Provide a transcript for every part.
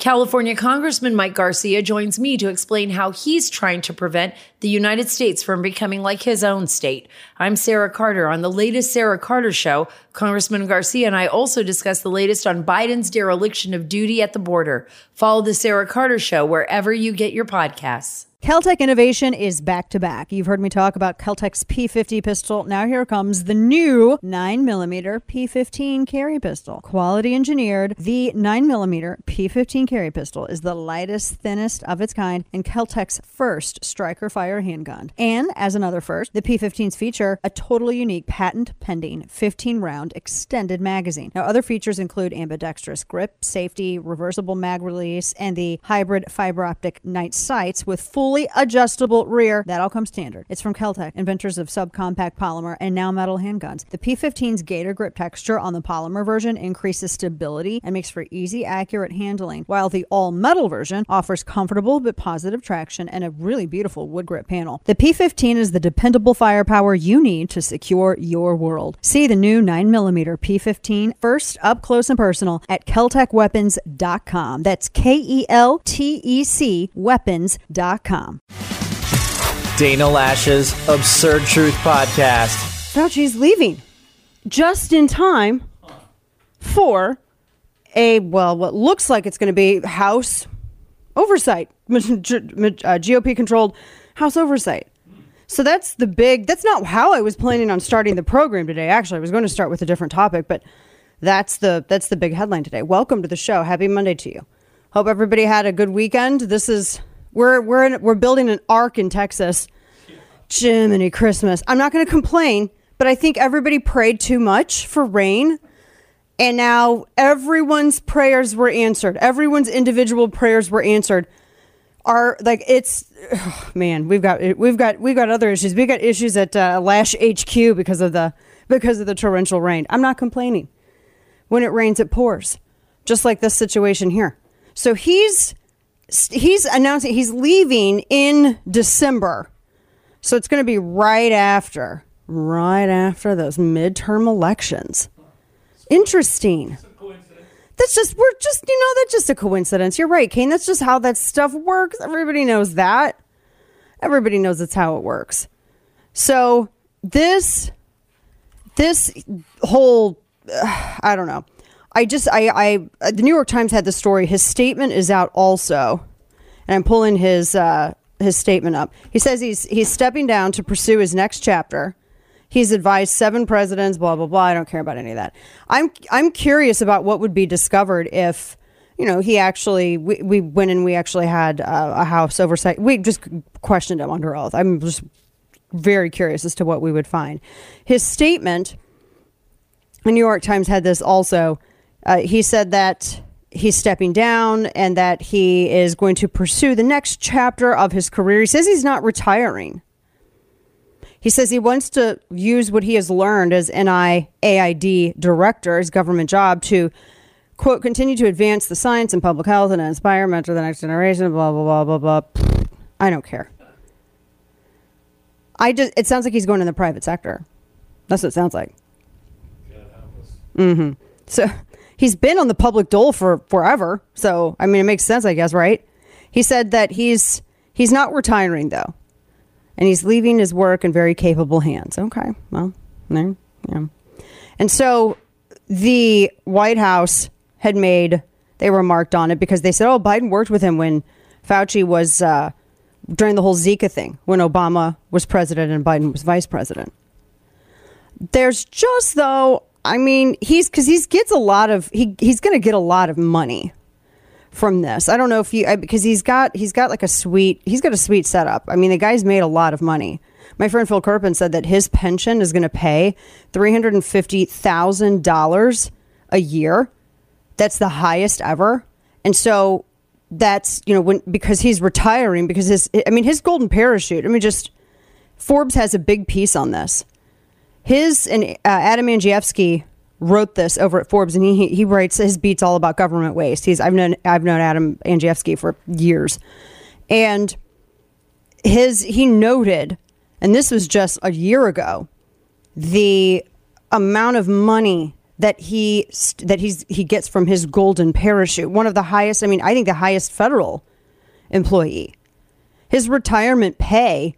California Congressman Mike Garcia joins me to explain how he's trying to prevent the United States from becoming like his own state. I'm Sarah Carter. On the latest Sarah Carter show, Congressman Garcia and I also discuss the latest on Biden's dereliction of duty at the border. Follow the Sarah Carter show wherever you get your podcasts. Keltec innovation is back to back. You've heard me talk about Keltec's P50 pistol. Now here comes the new 9mm P15 carry pistol. Quality engineered, the 9mm P15 carry pistol is the lightest, thinnest of its kind and Keltec's first striker fire handgun. And as another first, the P15s feature a totally unique patent pending 15 round extended magazine. Now, other features include ambidextrous grip, safety, reversible mag release, and the hybrid fiber optic night sights with fully adjustable rear. That all comes standard. It's from Keltec, inventors of subcompact polymer and now metal handguns. The P15's Gator grip texture on the polymer version increases stability and makes for easy, accurate handling, while the all metal version offers comfortable but positive traction and a really beautiful wood grip panel. The P15 is the dependable firepower you need to secure your world. See the new 9mm P15 first up close and personal at KeltecWeapons.com. That's K E L T E C weapons.com. Dana Loesch's Absurd Truth Podcast. Oh, Fauci's leaving just in time for a, well, what looks like it's going to be House oversight, GOP uh, controlled House oversight. So that's the big, that's not how I was planning on starting the program today. Actually, I was going to start with a different topic, but that's the that's the big headline today. Welcome to the show. Happy Monday to you. Hope everybody had a good weekend. This is we're we're in, we're building an ark in Texas. Jiminy Christmas. I'm not going to complain, but I think everybody prayed too much for rain. And now everyone's prayers were answered. Everyone's individual prayers were answered. Are like it's oh, man, we've got we've got we've got other issues. we've got issues at uh, Loesch HQ because of the because of the torrential rain. I'm not complaining. When it rains, it pours, just like this situation here. So he's he's announcing he's leaving in December. So it's going to be right after, right after those midterm elections. Interesting. That's just we're just you know that's just a coincidence. You're right, Kane. That's just how that stuff works. Everybody knows that. Everybody knows that's how it works. So this this whole uh, I don't know. I just I I the New York Times had the story. His statement is out also, and I'm pulling his uh, his statement up. He says he's he's stepping down to pursue his next chapter. He's advised seven presidents. Blah blah blah. I don't care about any of that. I'm I'm curious about what would be discovered if you know he actually we, we went and we actually had a house oversight. We just questioned him under oath. I'm just very curious as to what we would find. His statement. The New York Times had this also uh, he said that he's stepping down and that he is going to pursue the next chapter of his career. He says he's not retiring. He says he wants to use what he has learned as NIAID director, his government job, to quote continue to advance the science and public health and inspire mentor the next generation. Blah blah blah blah blah. I don't care. I just it sounds like he's going in the private sector. That's what it sounds like. Mm-hmm. So he's been on the public dole for forever. So, I mean, it makes sense, I guess, right? He said that he's he's not retiring though, and he's leaving his work in very capable hands. Okay, well, there, yeah. And so the White House had made they remarked on it because they said, "Oh, Biden worked with him when Fauci was uh, during the whole Zika thing when Obama was president and Biden was vice president." There's just though I mean, he's because he gets a lot of he he's going to get a lot of money from this. I don't know if you because he's got he's got like a sweet he's got a sweet setup. I mean, the guy's made a lot of money. My friend Phil Kerpen said that his pension is going to pay three hundred and fifty thousand dollars a year. That's the highest ever, and so that's you know when because he's retiring because his I mean his golden parachute. I mean, just Forbes has a big piece on this his and uh, Adam Andrzejewski wrote this over at Forbes, and he he writes his beats all about government waste. He's I've known I've known Adam Andrzejewski for years, and his he noted, and this was just a year ago, the amount of money that he that he's he gets from his golden parachute. One of the highest, I mean, I think the highest federal employee. His retirement pay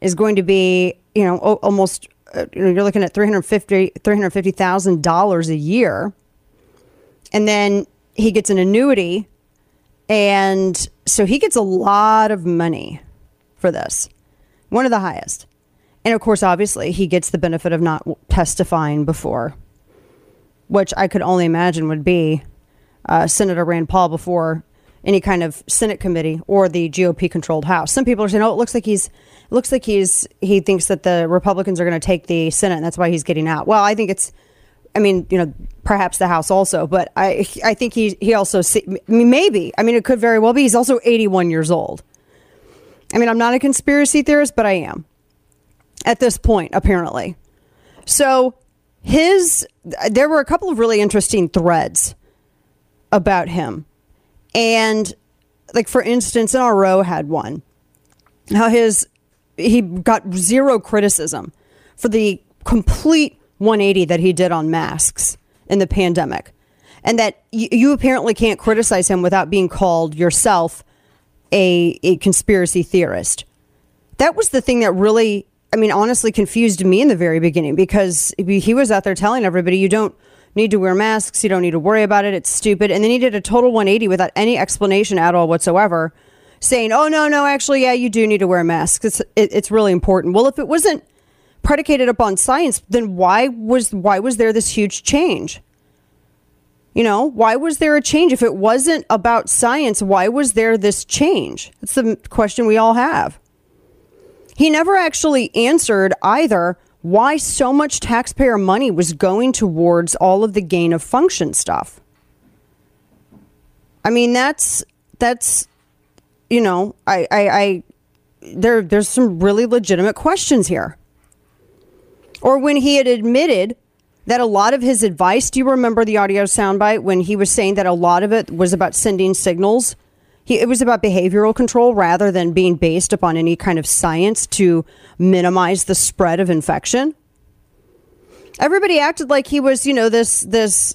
is going to be, you know, almost uh, you're looking at 350 $350,000 a year. And then he gets an annuity and so he gets a lot of money for this. One of the highest. And of course, obviously, he gets the benefit of not testifying before, which I could only imagine would be uh, Senator Rand Paul before any kind of Senate committee or the GOP controlled House. Some people are saying, "Oh, it looks like he's looks like he's he thinks that the Republicans are going to take the Senate, and that's why he's getting out." Well, I think it's, I mean, you know, perhaps the House also, but I I think he he also see, maybe I mean it could very well be he's also 81 years old. I mean, I'm not a conspiracy theorist, but I am at this point apparently. So his there were a couple of really interesting threads about him and like for instance, NRO had one. How his he got zero criticism for the complete 180 that he did on masks in the pandemic. And that you, you apparently can't criticize him without being called yourself a, a conspiracy theorist. That was the thing that really, I mean, honestly confused me in the very beginning because he was out there telling everybody you don't need to wear masks. You don't need to worry about it. It's stupid. And then he did a total 180 without any explanation at all whatsoever, saying, oh, no, no, actually, yeah, you do need to wear a mask. It's, it, it's really important. Well, if it wasn't predicated upon science, then why was, why was there this huge change? You know, why was there a change? If it wasn't about science, why was there this change? That's the question we all have. He never actually answered either why so much taxpayer money was going towards all of the gain of function stuff. I mean, that's that's you know, I I, I there there's some really legitimate questions here. Or when he had admitted that a lot of his advice, do you remember the audio soundbite when he was saying that a lot of it was about sending signals he, it was about behavioral control rather than being based upon any kind of science to minimize the spread of infection. Everybody acted like he was, you know, this this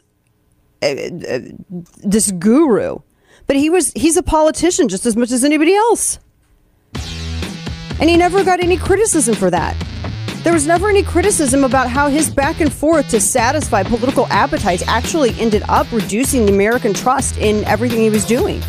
uh, uh, this guru, but he was he's a politician just as much as anybody else. And he never got any criticism for that. There was never any criticism about how his back and forth to satisfy political appetites actually ended up reducing the American trust in everything he was doing.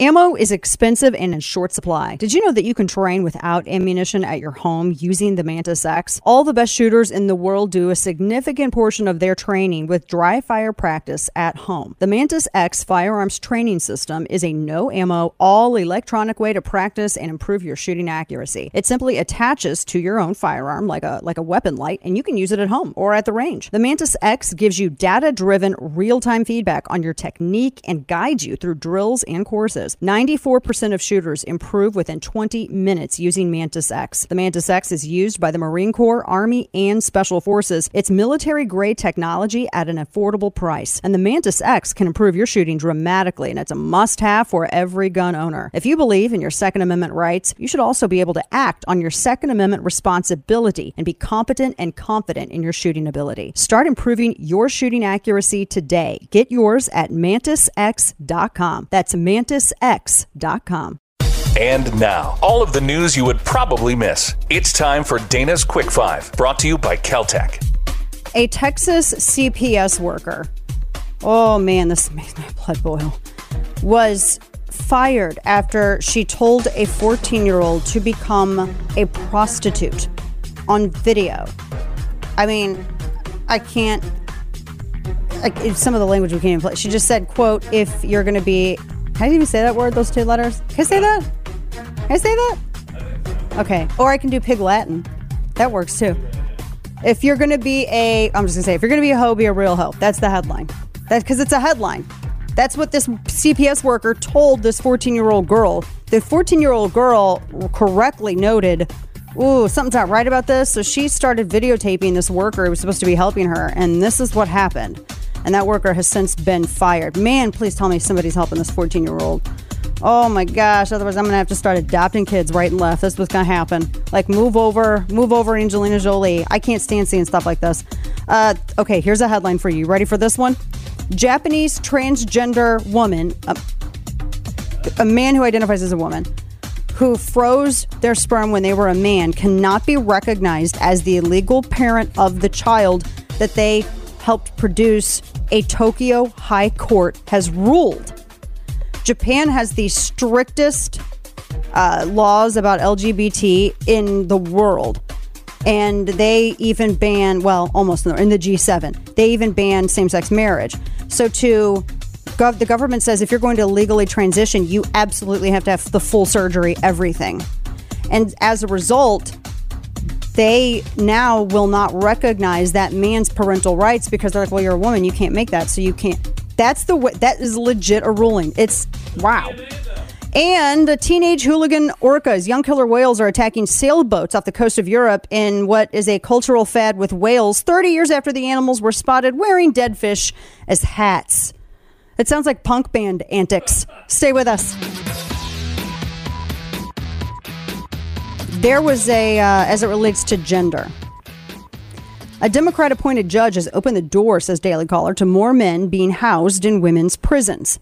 Ammo is expensive and in short supply. Did you know that you can train without ammunition at your home using the Mantis X? All the best shooters in the world do a significant portion of their training with dry fire practice at home. The Mantis X firearms training system is a no ammo, all electronic way to practice and improve your shooting accuracy. It simply attaches to your own firearm like a like a weapon light and you can use it at home or at the range. The Mantis X gives you data-driven real-time feedback on your technique and guides you through drills and courses. 94% of shooters improve within 20 minutes using Mantis X. The Mantis X is used by the Marine Corps, Army, and Special Forces. It's military grade technology at an affordable price. And the Mantis X can improve your shooting dramatically, and it's a must have for every gun owner. If you believe in your Second Amendment rights, you should also be able to act on your Second Amendment responsibility and be competent and confident in your shooting ability. Start improving your shooting accuracy today. Get yours at mantisx.com. That's mantis x.com. And now, all of the news you would probably miss. It's time for Dana's Quick Five, brought to you by Keltec. A Texas CPS worker, oh man, this makes my blood boil, was fired after she told a 14 year old to become a prostitute on video. I mean, I can't. Like, some of the language we can't even play. She just said, "quote If you're going to be can I even say that word, those two letters? Can I say that? Can I say that? Okay. Or I can do pig Latin. That works too. If you're going to be a, I'm just going to say, if you're going to be a hoe, be a real hoe. That's the headline. That's because it's a headline. That's what this CPS worker told this 14 year old girl. The 14 year old girl correctly noted, Ooh, something's not right about this. So she started videotaping this worker who was supposed to be helping her, and this is what happened and that worker has since been fired. Man, please tell me somebody's helping this 14 year old. Oh my gosh, otherwise I'm gonna have to start adopting kids right and left. That's what's gonna happen. Like move over, move over Angelina Jolie. I can't stand seeing stuff like this. Uh, okay, here's a headline for you. Ready for this one? Japanese transgender woman, a, a man who identifies as a woman, who froze their sperm when they were a man, cannot be recognized as the legal parent of the child that they helped produce. A Tokyo High Court has ruled. Japan has the strictest uh, laws about LGBT in the world. And they even ban, well, almost in the G7, they even ban same sex marriage. So, to gov- the government says if you're going to legally transition, you absolutely have to have the full surgery, everything. And as a result, they now will not recognize that man's parental rights because they're like, well, you're a woman, you can't make that, so you can't. That's the way, that is legit a ruling. It's wow. And the teenage hooligan orcas, young killer whales, are attacking sailboats off the coast of Europe in what is a cultural fad with whales 30 years after the animals were spotted wearing dead fish as hats. It sounds like punk band antics. Stay with us. There was a, uh, as it relates to gender, a Democrat appointed judge has opened the door, says Daily Caller, to more men being housed in women's prisons.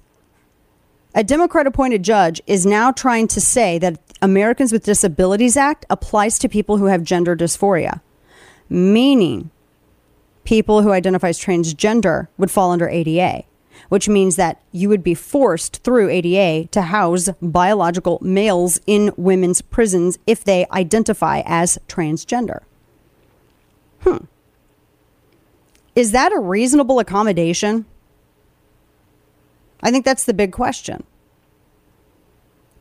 A Democrat appointed judge is now trying to say that Americans with Disabilities Act applies to people who have gender dysphoria, meaning people who identify as transgender would fall under ADA, which means that you would be forced through ADA to house biological males in women's prisons if they identify as transgender. Hmm. Is that a reasonable accommodation? I think that's the big question.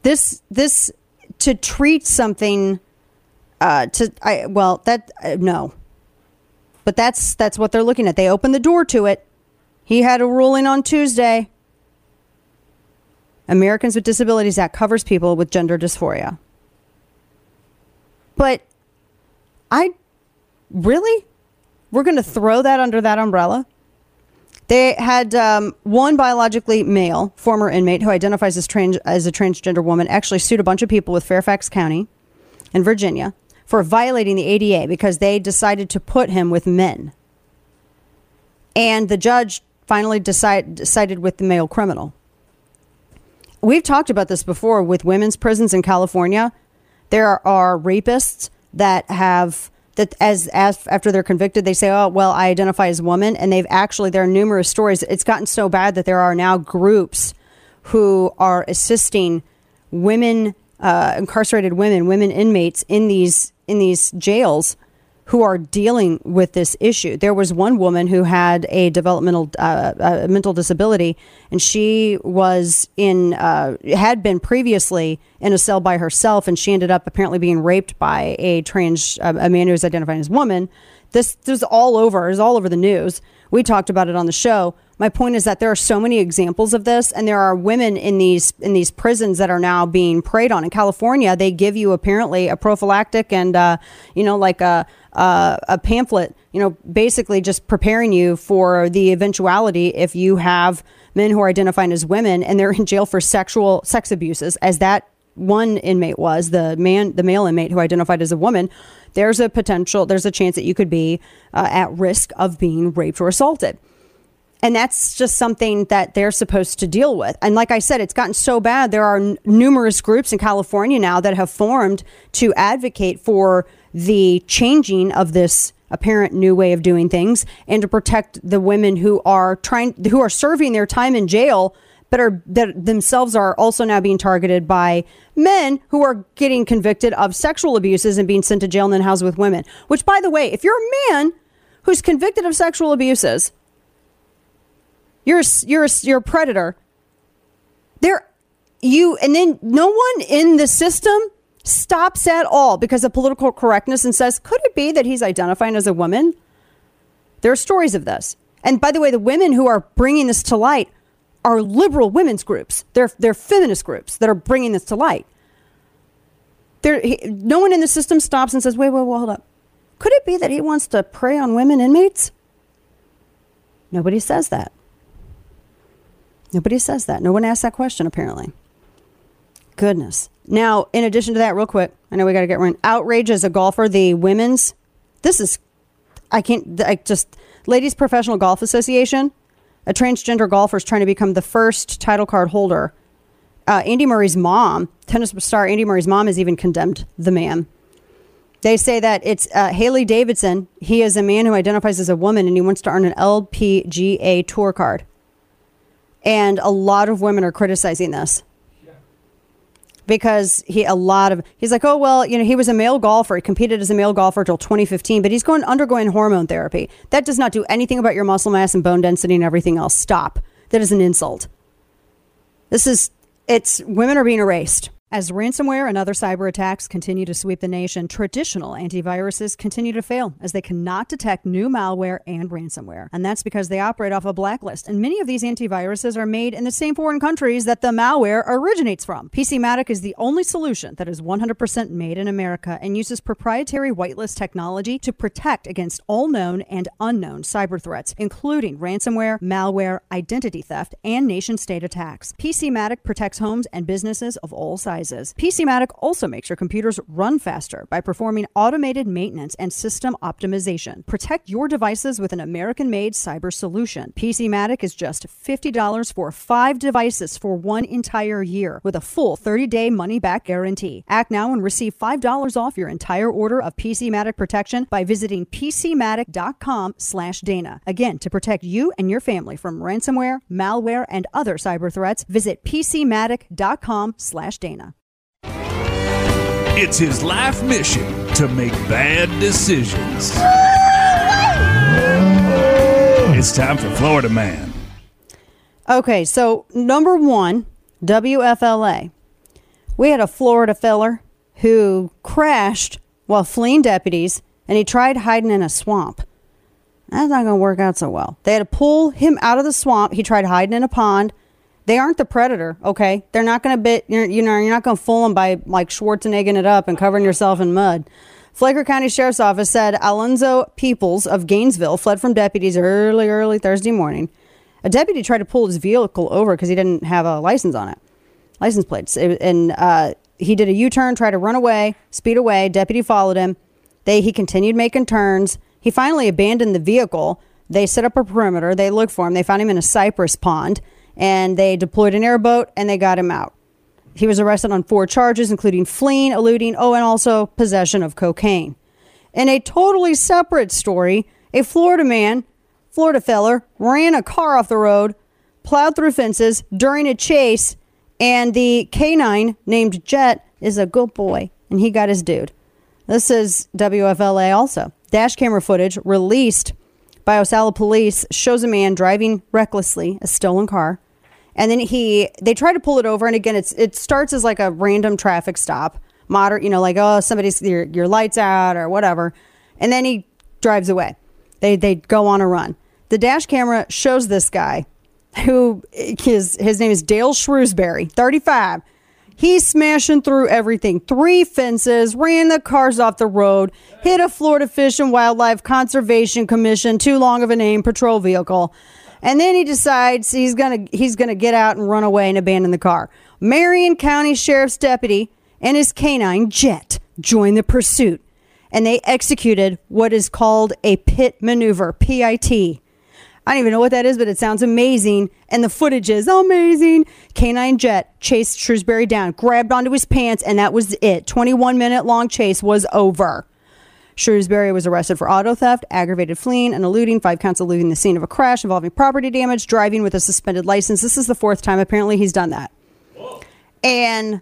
This this to treat something uh, to I well that uh, no, but that's that's what they're looking at. They open the door to it. He had a ruling on Tuesday. Americans with Disabilities Act covers people with gender dysphoria. But I really we're going to throw that under that umbrella. They had um, one biologically male former inmate who identifies as, trans- as a transgender woman actually sued a bunch of people with Fairfax County in Virginia for violating the ADA because they decided to put him with men. And the judge finally decide, decided with the male criminal. We've talked about this before with women's prisons in California. There are rapists that have that as, as after they're convicted, they say, "Oh, well, I identify as woman," and they've actually there are numerous stories. It's gotten so bad that there are now groups who are assisting women, uh, incarcerated women, women inmates in these in these jails who are dealing with this issue. There was one woman who had a developmental uh, uh, mental disability, and she was in uh, had been previously in a cell by herself, and she ended up apparently being raped by a trans uh, a man who was identified as woman. This, this is all over. It's all over the news. We talked about it on the show. My point is that there are so many examples of this, and there are women in these in these prisons that are now being preyed on. In California, they give you apparently a prophylactic and uh, you know like a a pamphlet, you know, basically just preparing you for the eventuality if you have men who are identifying as women and they're in jail for sexual sex abuses, as that one inmate was the man, the male inmate who identified as a woman. There's a potential, there's a chance that you could be uh, at risk of being raped or assaulted. And that's just something that they're supposed to deal with. And like I said, it's gotten so bad. There are n- numerous groups in California now that have formed to advocate for the changing of this apparent new way of doing things and to protect the women who are trying who are serving their time in jail but are that themselves are also now being targeted by men who are getting convicted of sexual abuses and being sent to jail and then housed with women which by the way if you're a man who's convicted of sexual abuses you're a, you're a, you're a predator there you and then no one in the system stops at all because of political correctness and says, could it be that he's identifying as a woman? There are stories of this. And by the way, the women who are bringing this to light are liberal women's groups. They're, they're feminist groups that are bringing this to light. There, no one in the system stops and says, wait, wait, wait, hold up. Could it be that he wants to prey on women inmates? Nobody says that. Nobody says that. No one asks that question, apparently. Goodness. Now, in addition to that, real quick, I know we got to get one. Outrage as a golfer, the women's. This is I can't. I just Ladies Professional Golf Association. A transgender golfer is trying to become the first title card holder. Uh, Andy Murray's mom, tennis star Andy Murray's mom, has even condemned the man. They say that it's uh, Hailey Davidson. He is a man who identifies as a woman and he wants to earn an LPGA tour card. And a lot of women are criticizing this. Because he a lot of he's like oh well you know he was a male golfer. He competed as a male golfer until 2015 but he's going undergoing hormone therapy. That does not do anything about your muscle mass and bone density and everything else. Stop. That is an insult. This is it's women are being erased as ransomware and other cyber attacks continue to sweep the nation, traditional antiviruses continue to fail as they cannot detect new malware and ransomware. And that's because they operate off a blacklist. And many of these antiviruses are made in the same foreign countries that the malware originates from. PCmatic is the only solution that is 100% made in America and uses proprietary whitelist technology to protect against all known and unknown cyber threats, including ransomware, malware, identity theft, and nation state attacks. PCmatic protects homes and businesses of all sizes sizes. PCmatic also makes your computers run faster by performing automated maintenance and system optimization. Protect your devices with an American-made cyber solution. PCmatic is just $50 for 5 devices for one entire year with a full 30-day money-back guarantee. Act now and receive $5 off your entire order of PCmatic protection by visiting pcmatic.com/dana. Again, to protect you and your family from ransomware, malware, and other cyber threats, visit pcmatic.com/dana. It's his life mission to make bad decisions. It's time for Florida Man. Okay, so number one, WFLA. We had a Florida feller who crashed while fleeing deputies and he tried hiding in a swamp. That's not going to work out so well. They had to pull him out of the swamp. He tried hiding in a pond. They aren't the predator, okay? They're not going to bit, you're, you know, you're not going to fool them by like Schwarzenegging it up and covering yourself in mud. Flagler County Sheriff's Office said Alonzo Peoples of Gainesville fled from deputies early, early Thursday morning. A deputy tried to pull his vehicle over because he didn't have a license on it, license plates. and uh, he did a U turn, tried to run away, speed away. Deputy followed him. They, he continued making turns. He finally abandoned the vehicle. They set up a perimeter. They looked for him. They found him in a cypress pond and they deployed an airboat and they got him out. He was arrested on four charges, including fleeing, eluding, oh, and also possession of cocaine. In a totally separate story, a Florida man, Florida feller, ran a car off the road, plowed through fences during a chase, and the canine named Jet is a good boy, and he got his dude. This is WFLA also. Dash camera footage released by Ocala police shows a man driving recklessly a stolen car. And then he they try to pull it over and again it's it starts as like a random traffic stop. Moderate, you know, like oh somebody's your your lights out or whatever. And then he drives away. They they go on a run. The dash camera shows this guy who his his name is Dale Shrewsbury, 35 He's smashing through everything. Three fences, ran the cars off the road, hit a Florida Fish and Wildlife Conservation Commission, too long of a name, patrol vehicle. And then he decides he's gonna he's gonna get out and run away and abandon the car. Marion County Sheriff's deputy and his canine jet joined the pursuit, and they executed what is called a pit maneuver, PIT. I don't even know what that is, but it sounds amazing. And the footage is amazing. Canine Jet chased Shrewsbury down, grabbed onto his pants, and that was it. 21 minute long chase was over. Shrewsbury was arrested for auto theft, aggravated fleeing, and eluding, five counts of leaving the scene of a crash involving property damage, driving with a suspended license. This is the fourth time apparently he's done that. Whoa. And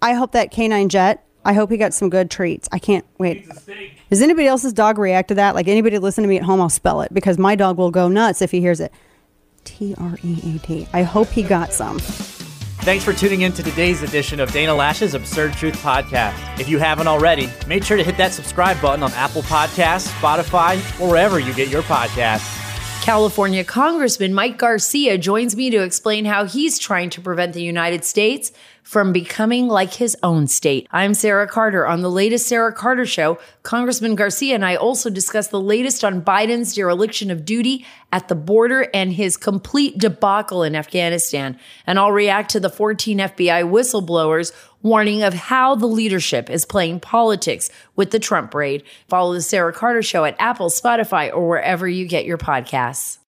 I hope that Canine Jet, I hope he got some good treats. I can't wait. Does anybody else's dog react to that? Like anybody listen to me at home, I'll spell it because my dog will go nuts if he hears it. T R E A T. I hope he got some. Thanks for tuning in to today's edition of Dana Loesch's Absurd Truth Podcast. If you haven't already, make sure to hit that subscribe button on Apple Podcasts, Spotify, or wherever you get your podcasts. California Congressman Mike Garcia joins me to explain how he's trying to prevent the United States from becoming like his own state. I'm Sarah Carter. On the latest Sarah Carter show, Congressman Garcia and I also discuss the latest on Biden's dereliction of duty at the border and his complete debacle in Afghanistan. And I'll react to the 14 FBI whistleblowers warning of how the leadership is playing politics with the Trump raid. Follow the Sarah Carter show at Apple, Spotify, or wherever you get your podcasts.